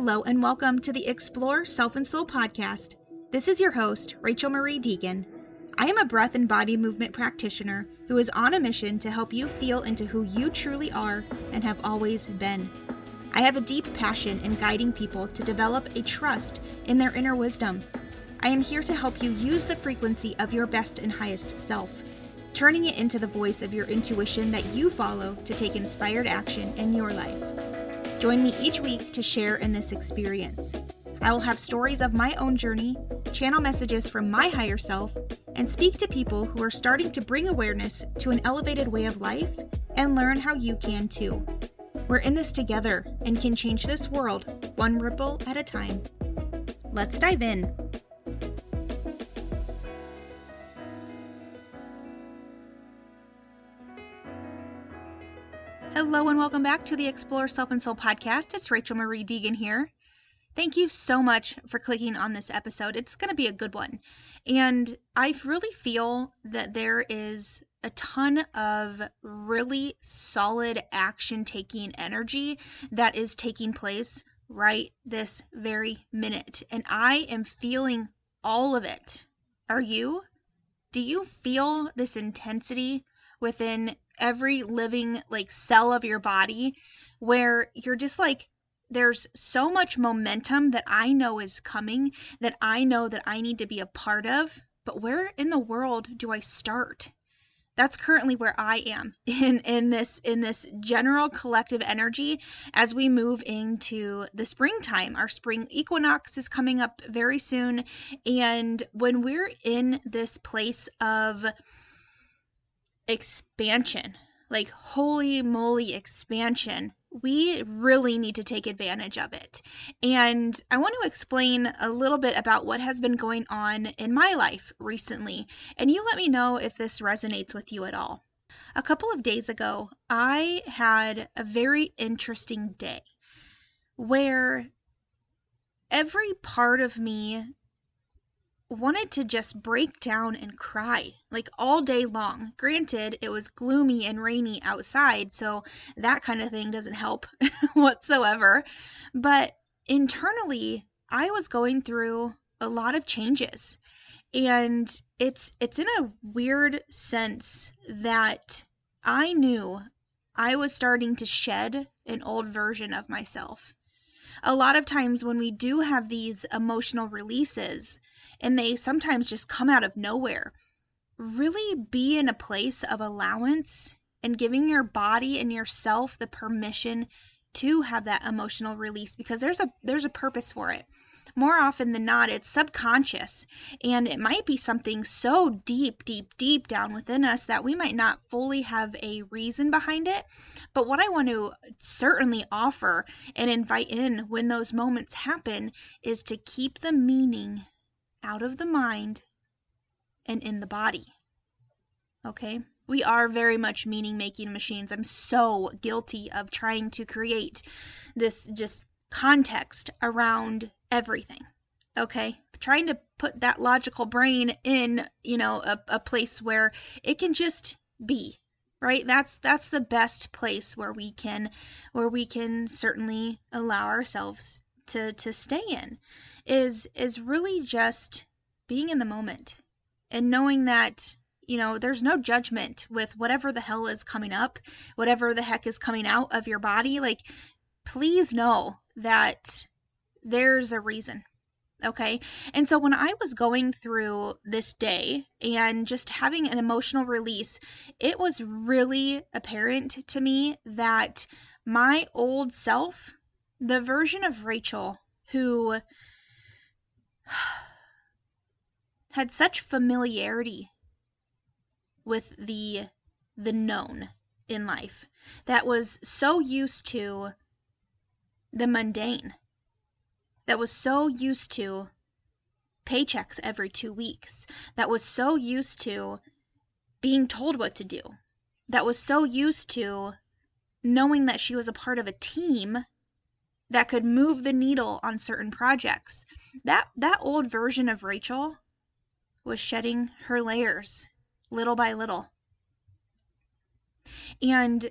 Hello, and welcome to the Explore Self and Soul podcast. This is your host, Rachel Marie Deegan. I am a breath and body movement practitioner who is on a mission to help you feel into who you truly are and have always been. I have a deep passion in guiding people to develop a trust in their inner wisdom. I am here to help you use the frequency of your best and highest self, turning it into the voice of your intuition that you follow to take inspired action in your life. Join me each week to share in this experience. I will have stories of my own journey, channel messages from my higher self, and speak to people who are starting to bring awareness to an elevated way of life and learn how you can too. We're in this together and can change this world one ripple at a time. Let's dive in. Hello, and welcome back to the Explore Self and Soul podcast. It's Rachel Marie Deegan here. Thank you so much for clicking on this episode. It's going to be a good one. And I really feel that there is a ton of really solid action taking energy that is taking place right this very minute. And I am feeling all of it. Are you? Do you feel this intensity within every living like cell of your body where you're just like there's so much momentum that I know is coming that I know that I need to be a part of, but where in the world do I start? That's currently where I am in in this in this general collective energy as we move into the springtime. Our spring equinox is coming up very soon and when we're in this place of expansion, like holy moly expansion, we really need to take advantage of it. And I want to explain a little bit about what has been going on in my life recently. And you let me know if this resonates with you at all. A couple of days ago, I had a very interesting day where every part of me wanted to just break down and cry like all day long. Granted, it was gloomy and rainy outside, so that kind of thing doesn't help whatsoever. But internally, I was going through a lot of changes. And it's it's in a weird sense that I knew I was starting to shed an old version of myself. A lot of times when we do have these emotional releases, and they sometimes just come out of nowhere. Really be in a place of allowance and giving your body and yourself the permission to have that emotional release because there's a there's a purpose for it more often than not it's subconscious and it might be something so deep deep deep down within us that we might not fully have a reason behind it but what i want to certainly offer and invite in when those moments happen is to keep the meaning out of the mind and in the body. Okay? We are very much meaning making machines. I'm so guilty of trying to create this just context around everything. Okay? Trying to put that logical brain in, you know, a, a place where it can just be right that's that's the best place where we can where we can certainly allow ourselves to to stay in is is really just being in the moment and knowing that you know there's no judgment with whatever the hell is coming up whatever the heck is coming out of your body. Like please know that there's a reason okay? And so when i was going through this day and just having an emotional release it was really apparent to me that my old self the version of rachel who had such familiarity with the the known in life that was so used to the mundane that was so used to paychecks every 2 weeks that was so used to being told what to do that was so used to knowing that she was a part of a team that could move the needle on certain projects. That that old version of Rachel was shedding her layers little by little. And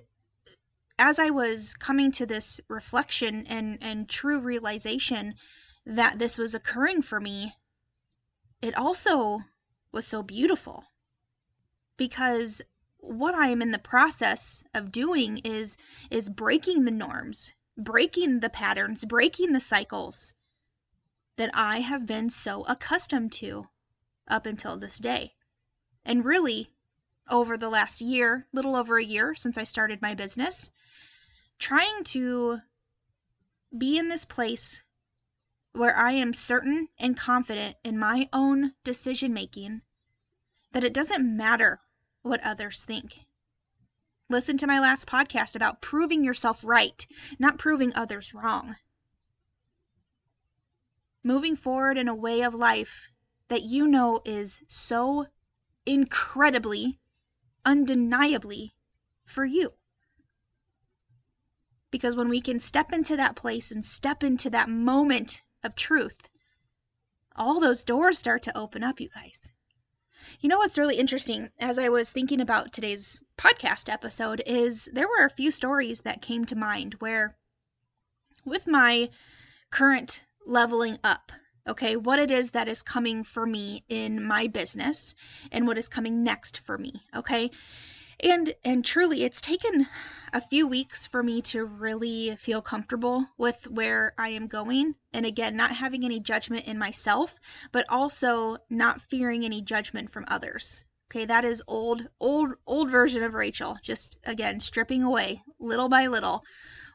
as I was coming to this reflection and, and true realization that this was occurring for me, it also was so beautiful because what I am in the process of doing is is breaking the norms, breaking the patterns, breaking the cycles that I have been so accustomed to up until this day. And really, over the last year, little over a year since I started my business, trying to be in this place where I am certain and confident in my own decision making that it doesn't matter what others think. Listen to my last podcast about proving yourself right, not proving others wrong. Moving forward in a way of life that you know is so incredibly, undeniably for you. Because when we can step into that place and step into that moment of truth, all those doors start to open up, you guys. You know what's really interesting as I was thinking about today's podcast episode is there were a few stories that came to mind where with my current leveling up, okay, what it is that is coming for me in my business and what is coming next for me, okay? And and truly it's taken a few weeks for me to really feel comfortable with where I am going. And again, not having any judgment in myself, but also not fearing any judgment from others. Okay, that is old, old, old version of Rachel. Just again, stripping away little by little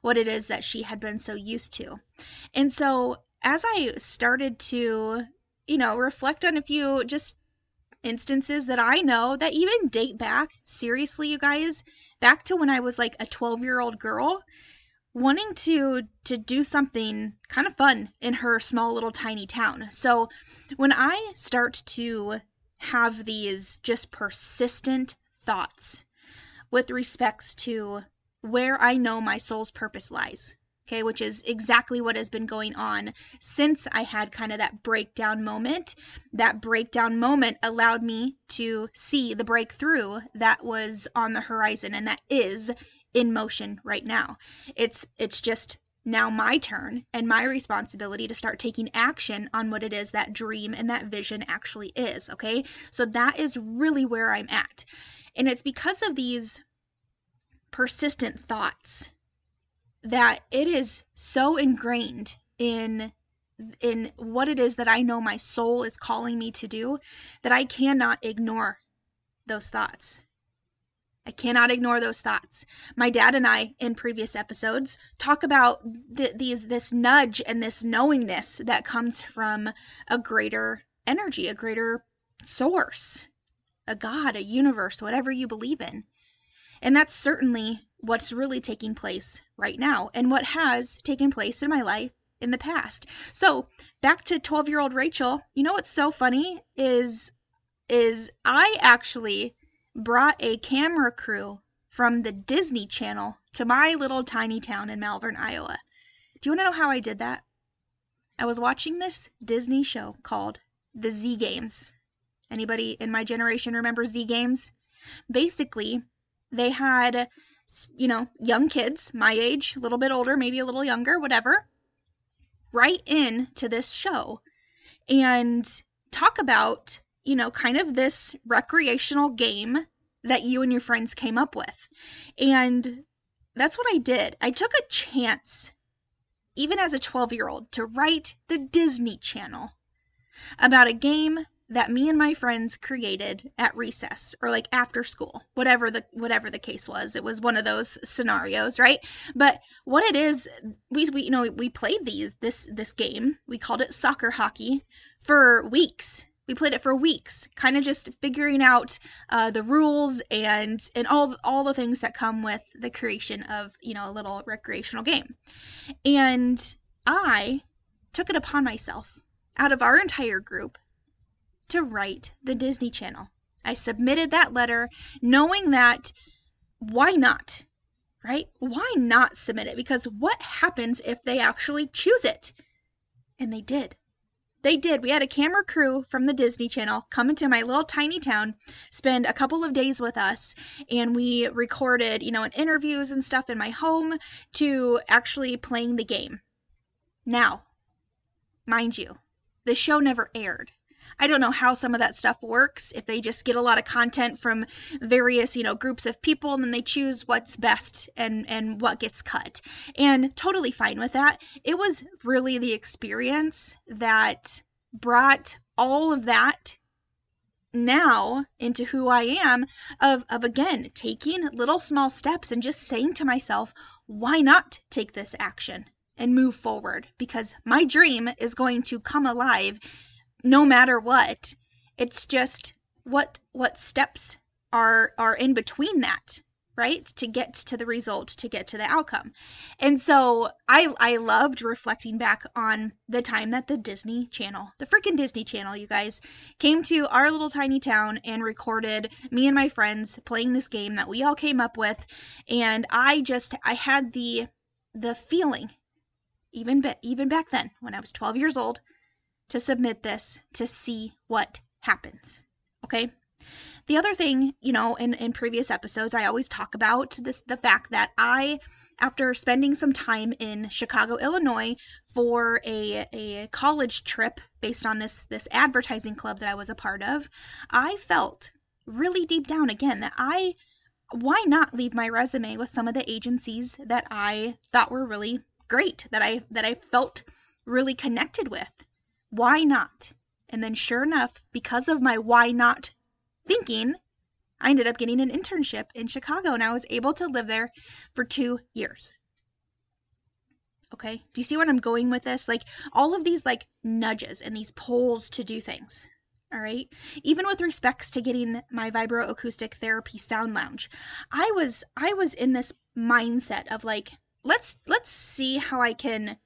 what it is that she had been so used to. And so as I started to, you know, reflect on a few just instances that I know that even date back, seriously, you guys, back to when I was like a 12 year old girl wanting to to do something kind of fun in her small little tiny town. So when I start to have these just persistent thoughts with respects to where I know my soul's purpose lies, okay, which is exactly what has been going on since I had kind of that breakdown moment. That breakdown moment allowed me to see the breakthrough that was on the horizon and that is in motion right now. It's it's just now my turn and my responsibility to start taking action on what it is that dream and that vision actually is, okay? So that is really where I'm at. And it's because of these persistent thoughts that it is so ingrained in in what it is that I know my soul is calling me to do that I cannot ignore those thoughts. I cannot ignore those thoughts. My dad and I, in previous episodes, talk about th- these this nudge and this knowingness that comes from a greater energy, a greater source, a God, a universe, whatever you believe in. And that's certainly what's really taking place right now and what has taken place in my life in the past. So, back to 12-year-old Rachel, you know what's so funny is is I actually brought a camera crew from the Disney Channel to my little tiny town in Malvern, Iowa. Do you want to know how I did that? I was watching this Disney show called The Z Games. Anybody in my generation remember Z Games? Basically, they had you know, young kids, my age, a little bit older, maybe a little younger, whatever, write in to this show and talk about, you know, kind of this recreational game that you and your friends came up with. And that's what I did. I took a chance, even as a 12 year old, to write the Disney Channel about a game that me and my friends created at recess or like after school whatever the whatever the case was. It was one of those scenarios right? But what it is we we you know we played these this this game. We called it soccer hockey for weeks. We played it for weeks kind of just figuring out uh, the rules and and all all the things that come with the creation of you know a little recreational game. And i took it upon myself out of our entire group to write the Disney Channel. I submitted that letter knowing that why not? Right? Why not submit it? Because what happens if they actually choose it? And they did. They did. We had a camera crew from the Disney Channel come into my little tiny town, spend a couple of days with us, and we recorded, you know, interviews and stuff in my home to actually playing the game. Now, mind you, the show never aired. I don't know how some of that stuff works. If they just get a lot of content from various, you know, groups of people and then they choose what's best and and what gets cut. And totally fine with that. It was really the experience that brought all of that now into who I am of of again taking little small steps and just saying to myself, why not take this action and move forward because my dream is going to come alive no matter what. It's just what what steps are are in between that right to get to the result to get to the outcome and so i i loved reflecting back on the time that the disney channel the freaking disney channel you guys came to our little tiny town and recorded me and my friends playing this game that we all came up with and i just i had the the feeling even even back then when i was 12 years old to submit this to see what happens. Okay? The other thing, you know, in, in previous episodes, I always talk about this the fact that I, after spending some time in Chicago, Illinois for a, a college trip based on this this advertising club that I was a part of, I felt really deep down again that I why not leave my resume with some of the agencies that I thought were really great, that I that I felt really connected with why not? And then, sure enough, because of my why not thinking, I ended up getting an internship in Chicago and I was able to live there for two years. Okay, do you see what I'm going with this? Like all of these like nudges and these pulls to do things. All right. Even with respects to getting my vibroacoustic therapy sound lounge, I was I was in this mindset of like let's let's see how I can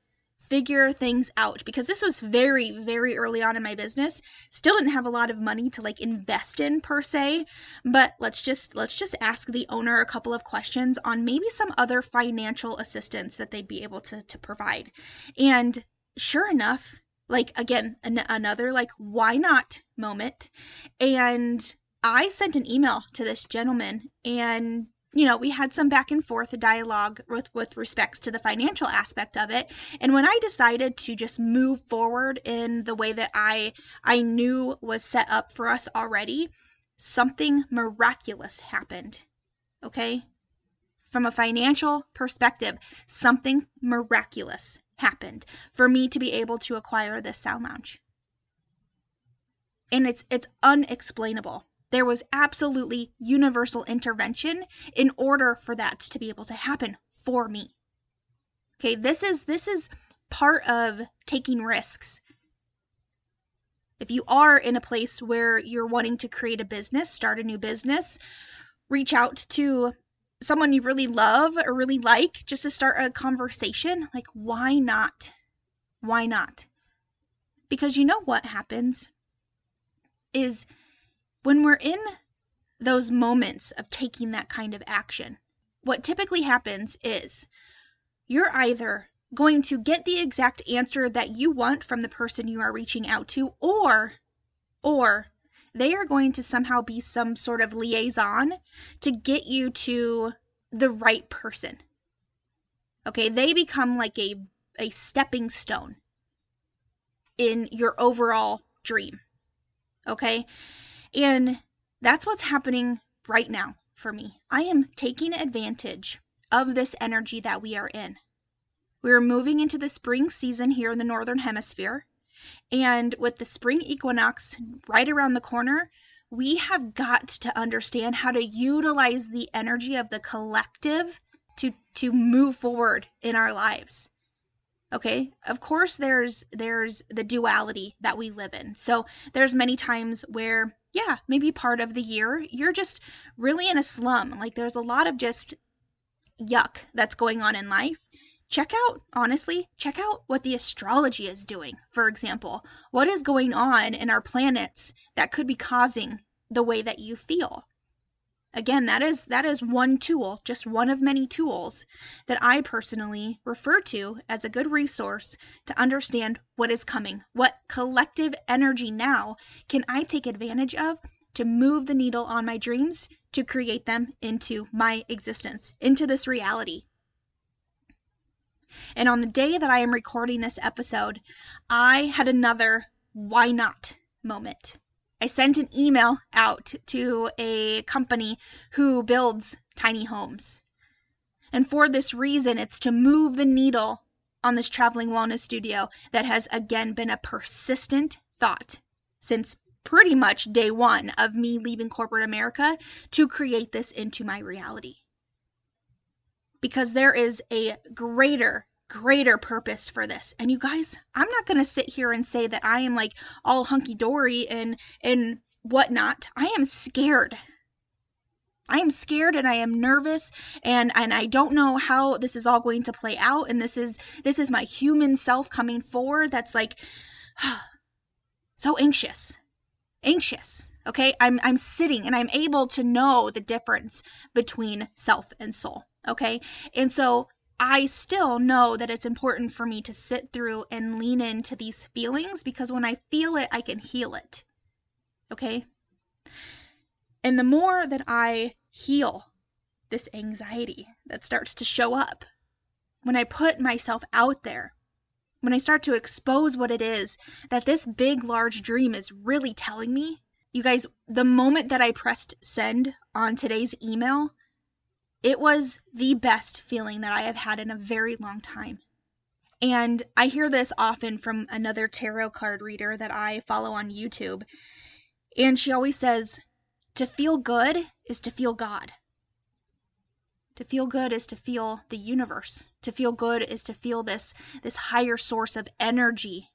figure things out because this was very very early on in my business. Still didn't have a lot of money to like invest in per se but let's just let's just ask the owner a couple of questions on maybe some other financial assistance that they'd be able to to provide. And sure enough like again an- another like why not moment and i sent an email to this gentleman and you know, we had some back and forth dialogue with, with respects to the financial aspect of it. And when I decided to just move forward in the way that I I knew was set up for us already, something miraculous happened. Okay? From a financial perspective, something miraculous happened for me to be able to acquire this sound lounge. And it's it's unexplainable. There was absolutely universal intervention in order for that to be able to happen for me. Okay, this is this is part of taking risks. If you are in a place where you're wanting to create a business, start a new business, reach out to someone you really love or really like just to start a conversation, like why not? Why not? Because you know what happens is when we're in those moments of taking that kind of action, what typically happens is you're either going to get the exact answer that you want from the person you are reaching out to or or they are going to somehow be some sort of liaison to get you to the right person. Okay, they become like a a stepping stone in your overall dream. Okay? And that's what's happening right now for me. I am taking advantage of this energy that we are in. We are moving into the spring season here in the Northern Hemisphere. And with the spring equinox right around the corner, we have got to understand how to utilize the energy of the collective to, to move forward in our lives okay of course there's there's the duality that we live in so there's many times where yeah, maybe part of the year you're just really in a slum. Like there's a lot of just yuck that's going on in life. Check out, honestly, check out what the astrology is doing, for example. What is going on in our planets that could be causing the way that you feel? Again, that is that is one tool, just one of many tools that I personally refer to as a good resource to understand what is coming. What collective energy now can I take advantage of to move the needle on my dreams to create them into my existence, into this reality. And on the day that I am recording this episode, I had another why not moment. I sent an email out to a company who builds tiny homes. And for this reason, it's to move the needle on this traveling wellness studio that has again been a persistent thought since pretty much day one of me leaving corporate America to create this into my reality. Because there is a greater greater purpose for this. And you guys, I'm not going to sit here and say that I am like all hunky dory and and whatnot. I am scared. I am scared and I am nervous and and I don't know how this is all going to play out and this is this is my human self coming forward that's like so anxious. Anxious. Okay? I'm I'm sitting and I'm able to know the difference between self and soul. Okay? And so I still know that it's important for me to sit through and lean into these feelings because when I feel it, I can heal it. Okay? And the more that I heal this anxiety that starts to show up, when I put myself out there, when I start to expose what it is that this big, large dream is really telling me, you guys, the moment that I pressed send on today's email, it was the best feeling that I have had in a very long time. And I hear this often from another tarot card reader that I follow on YouTube. And she always says, to feel good is to feel God. To feel good is to feel the universe. To feel good is to feel this, this higher source of energy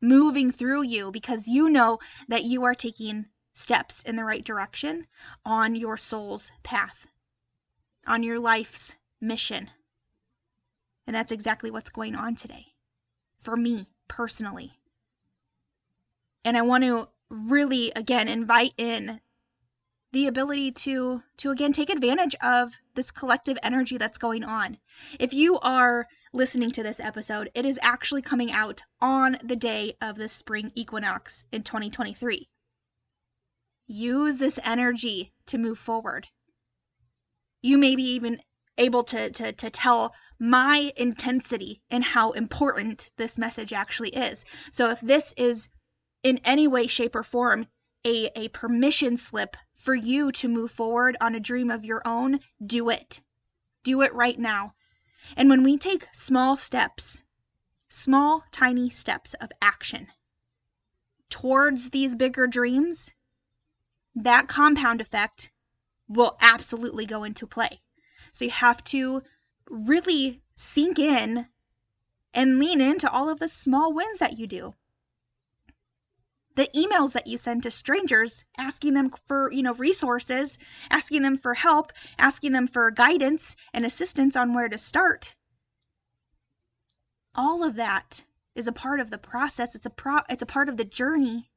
moving through you because you know that you are taking steps in the right direction on your soul's path on your life's mission. And that's exactly what's going on today for me personally. And I want to really again invite in the ability to to again take advantage of this collective energy that's going on. If you are listening to this episode, it is actually coming out on the day of the spring equinox in 2023. Use this energy to move forward you may be even able to, to, to tell my intensity and how important this message actually is. So if this is in any way, shape, or form a, a permission slip for you to move forward on a dream of your own, do it. Do it right now. And when we take small steps, small, tiny steps of action towards these bigger dreams, that compound effect will absolutely go into play. So you have to really sink in and lean into all of the small wins that you do. The emails that you send to strangers asking them for, you know, resources, asking them for help, asking them for guidance and assistance on where to start. All of that is a part of the process. It's a pro it's a part of the journey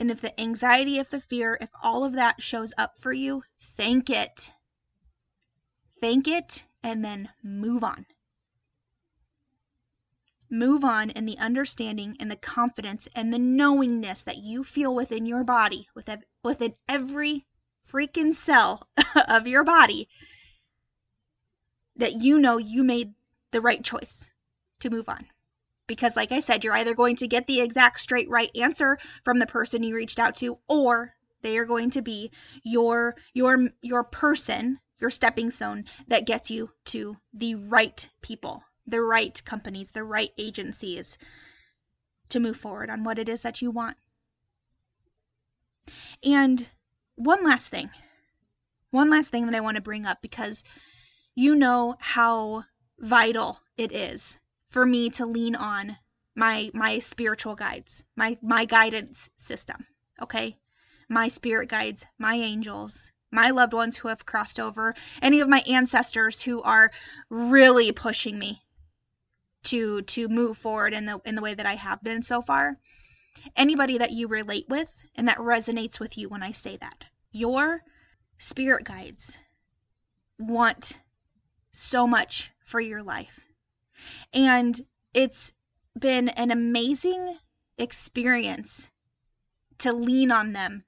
and if the anxiety, if the fear, if all of that shows up for you, thank it. Thank it and then move on. Move on in the understanding and the confidence and the knowingness that you feel within your body, within, every freaking cell of your body, that you know you made the right choice to move on because like I said, you're either going to get the exact straight right answer from the person you reached out to or they are going to be your your your person, your stepping stone that gets you to the right people, the right companies, the right agencies to move forward on what it is that you want. And one last thing. One last thing that I want to bring up because you know how vital it is for me to lean on my my spiritual guides, my my guidance system, okay? My spirit guides, my angels, my loved ones who have crossed over, any of my ancestors who are really pushing me to to move forward in the in the way that I have been so far. Anybody that you relate with and that resonates with you when I say that. Your spirit guides want so much for your life. And it's been an amazing experience to lean on them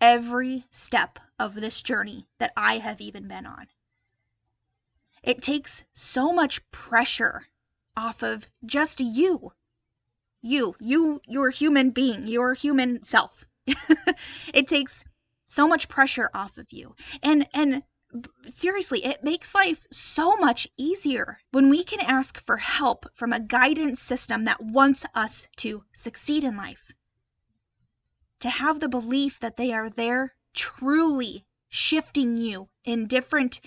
every step of this journey that I have even been on. It takes so much pressure off of just you. You, you, your human being, your human self. it takes so much pressure off of you. And and seriously, it makes life so much easier when we can ask for help from a guidance system that wants us to succeed in life. To have the belief that they are there truly shifting you in different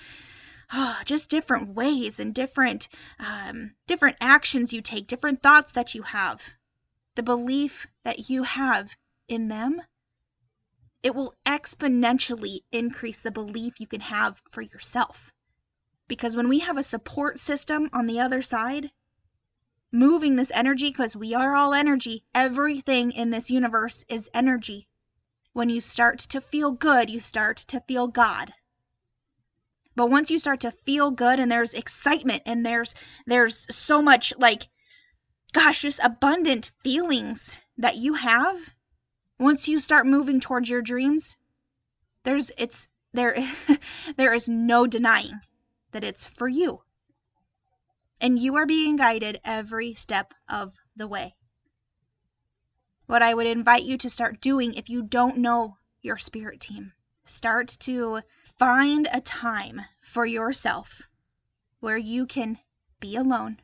oh, just different ways and different um, different actions you take different thoughts that you have the belief that you have in them it will exponentially increase the belief you can have for yourself. Because when we have a support system on the other side, moving this energy, because we are all energy, everything in this universe is energy. When you start to feel good, you start to feel God. But once you start to feel good and there's excitement and there's there's so much like gosh, just abundant feelings that you have, once you start moving towards your dreams, there's it's there there is no denying that it's for you. And you are being guided every step of the way. What I would invite you to start doing if you don't know your spirit team, start to find a time for yourself where you can be alone,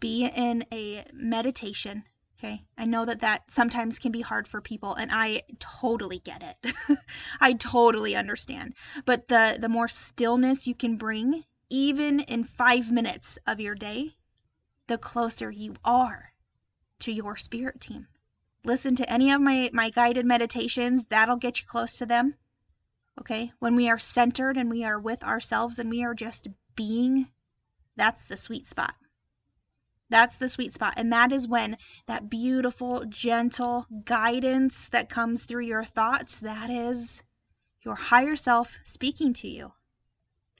be in a meditation Okay. I know that that sometimes can be hard for people and I totally get it. I totally understand. But the the more stillness you can bring even in 5 minutes of your day, the closer you are to your spirit team. Listen to any of my my guided meditations, that'll get you close to them. Okay? When we are centered and we are with ourselves and we are just being, that's the sweet spot. That's the sweet spot. And that is when that beautiful, gentle guidance that comes through your thoughts, that is your higher self speaking to you.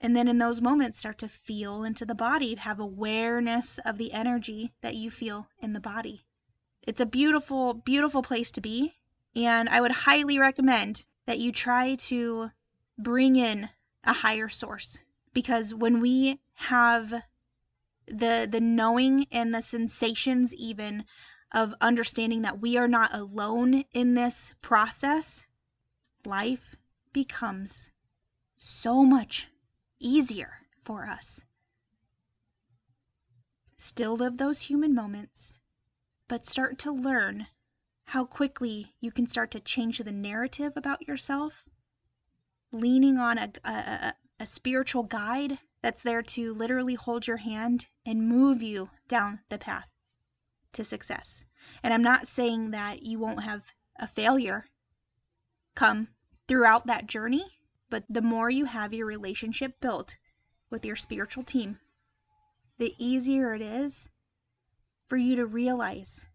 And then in those moments, start to feel into the body, have awareness of the energy that you feel in the body. It's a beautiful, beautiful place to be. And I would highly recommend that you try to bring in a higher source. Because when we have the the knowing and the sensations even of understanding that we are not alone in this process life becomes so much easier for us. Still live those human moments but start to learn how quickly you can start to change the narrative about yourself. Leaning on a, a, a spiritual guide that's there to literally hold your hand and move you down the path to success. And I'm not saying that you won't have a failure come throughout that journey, but the more you have your relationship built with your spiritual team, the easier it is for you to realize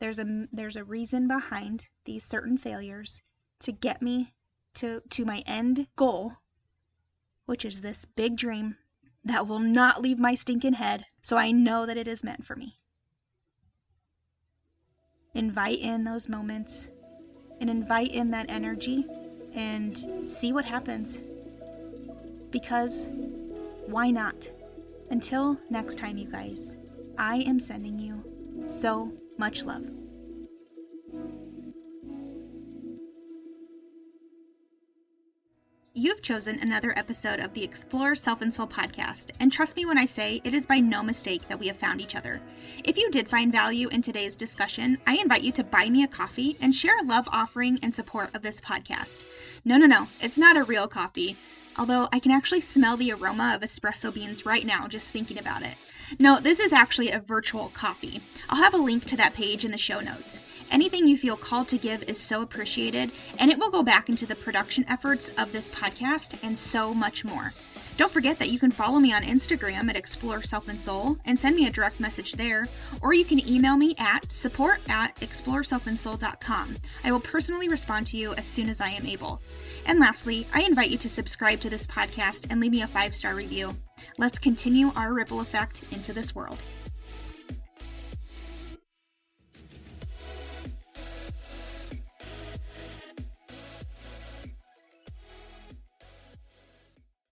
there's a there's a reason behind these certain failures to get me to to my end goal which is this big dream that will not leave my stinking head, so I know that it is meant for me. Invite in those moments and invite in that energy and see what happens. Because why not? Until next time, you guys, I am sending you so much love. You've chosen another episode of the Explore Self and Soul podcast, and trust me when I say it is by no mistake that we have found each other. If you did find value in today's discussion, I invite you to buy me a coffee and share a love offering in support of this podcast. No, no, no, it's not a real coffee, although I can actually smell the aroma of espresso beans right now just thinking about it. No, this is actually a virtual copy. I'll have a link to that page in the show notes. Anything you feel called to give is so appreciated, and it will go back into the production efforts of this podcast and so much more. Don't forget that you can follow me on Instagram at Explore Self and Soul and send me a direct message there, or you can email me at support at exploreselfandsoul.com. I will personally respond to you as soon as I am able. And lastly, I invite you to subscribe to this podcast and leave me a five star review. Let's continue our ripple effect into this world.